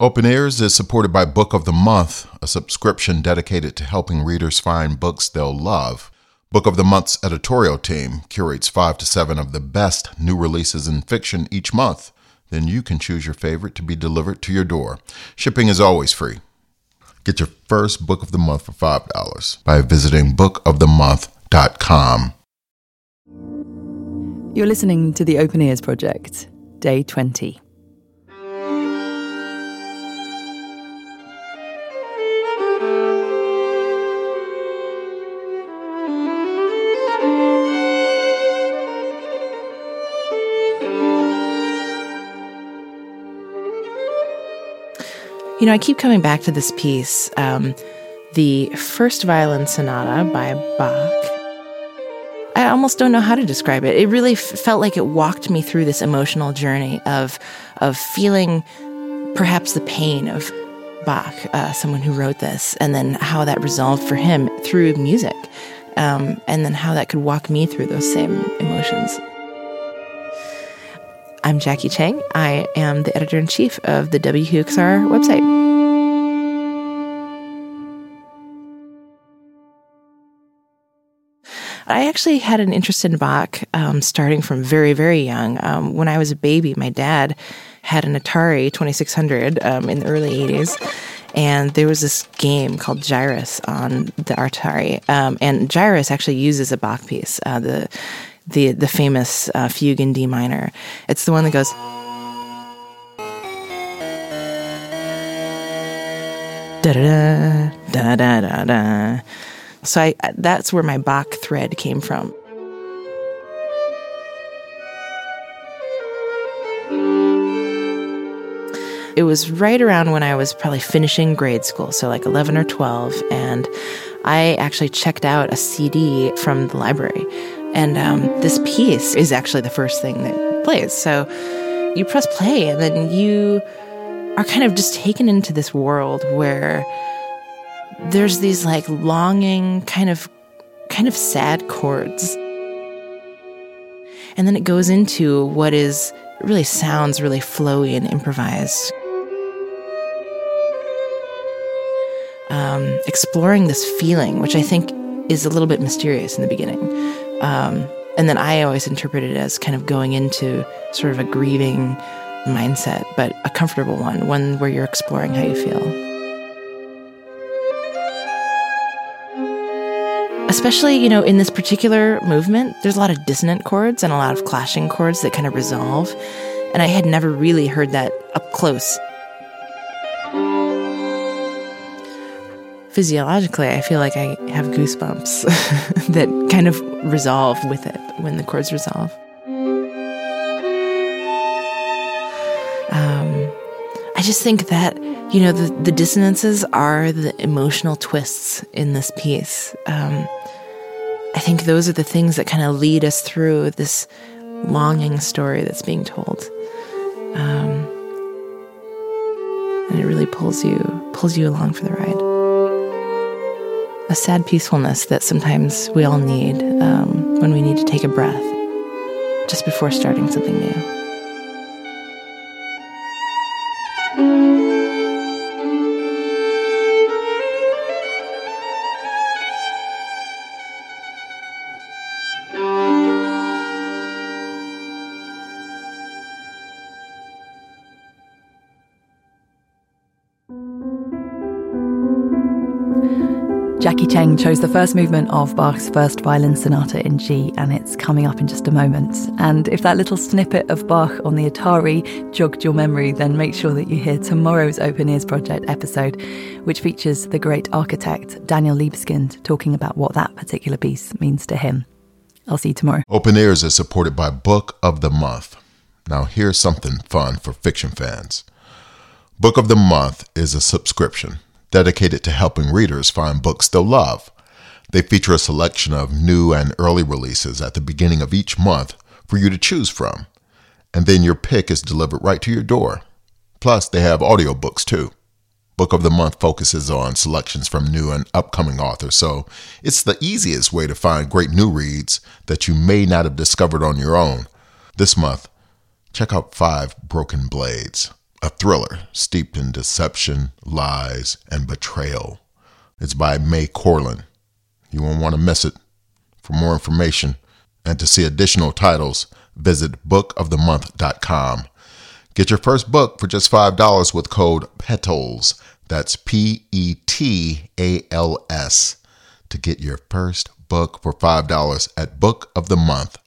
Open Ears is supported by Book of the Month, a subscription dedicated to helping readers find books they'll love. Book of the Month's editorial team curates five to seven of the best new releases in fiction each month. Then you can choose your favorite to be delivered to your door. Shipping is always free. Get your first book of the month for $5 by visiting bookofthemonth.com. You're listening to the Open Ears Project, Day 20. You know, I keep coming back to this piece, um, the first violin sonata by Bach. I almost don't know how to describe it. It really f- felt like it walked me through this emotional journey of of feeling perhaps the pain of Bach, uh, someone who wrote this, and then how that resolved for him through music, um, and then how that could walk me through those same emotions. I'm Jacqui Cheng. I am the editor in chief of the WQXR website. I actually had an interest in Bach um, starting from very, very young. Um, when I was a baby, my dad had an Atari 2600 um, in the early 80s. And there was this game called Gyruss on the Atari. Um, and Gyruss actually uses a Bach piece. Uh, the the the famous uh, fugue in D minor. It's the one that goes. Da da da da da da. So I that's where my Bach thread came from. It was right around when I was probably finishing grade school, so like 11 or 12, and I actually checked out a CD from the library and um, this piece is actually the first thing that plays. So you press play, and then you are kind of just taken into this world where there's these like longing, kind of, kind of sad chords. And then it goes into what is really sounds really flowy and improvised. Um, exploring this feeling, which I think is a little bit mysterious in the beginning. Um, and then I always interpret it as kind of going into sort of a grieving mindset, but a comfortable one, one where you're exploring how you feel. Especially, you know, in this particular movement, there's a lot of dissonant chords and a lot of clashing chords that kind of resolve. And I had never really heard that up close physiologically, I feel like I have goosebumps that kind of resolve with it when the chords resolve. Um, I just think that, you know, the, the dissonances are the emotional twists in this piece. Um, I think those are the things that kind of lead us through this longing story that's being told. Um, and it really pulls you pulls you along for the ride a sad peacefulness that sometimes we all need um, when we need to take a breath just before starting something new. Jacqui Cheng chose the first movement of Bach's first violin sonata in G, and it's coming up in just a moment. And if that little snippet of Bach on the Atari jogged your memory, then make sure that you hear tomorrow's Open Ears Project episode, which features the great architect Daniel Libeskind talking about what that particular piece means to him. I'll see you tomorrow. Open Ears is supported by Book of the Month. Now, here's something fun for fiction fans Book of the Month is a subscription dedicated to helping readers find books they'll love. They feature a selection of new and early releases at the beginning of each month for you to choose from. And then your pick is delivered right to your door. Plus, they have audiobooks too. Book of the Month focuses on selections from new and upcoming authors, so it's the easiest way to find great new reads that you may not have discovered on your own. This month, check out Five Broken Blades a thriller steeped in deception, lies, and betrayal. It's by Mai Corland. You won't want to miss it. For more information and to see additional titles, visit bookofthemonth.com. Get your first book for just $5 with code PETALS. That's P E T A L S to get your first book for $5 at Book of the Month.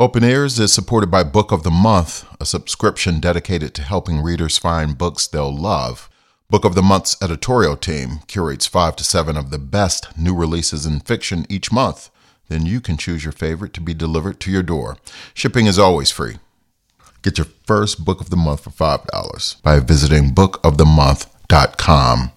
Open Ears is supported by Book of the Month, a subscription dedicated to helping readers find books they'll love. Book of the Month's editorial team curates five to seven of the best new releases in fiction each month. Then you can choose your favorite to be delivered to your door. Shipping is always free. Get your first book of the month for $5 by visiting bookofthemonth.com.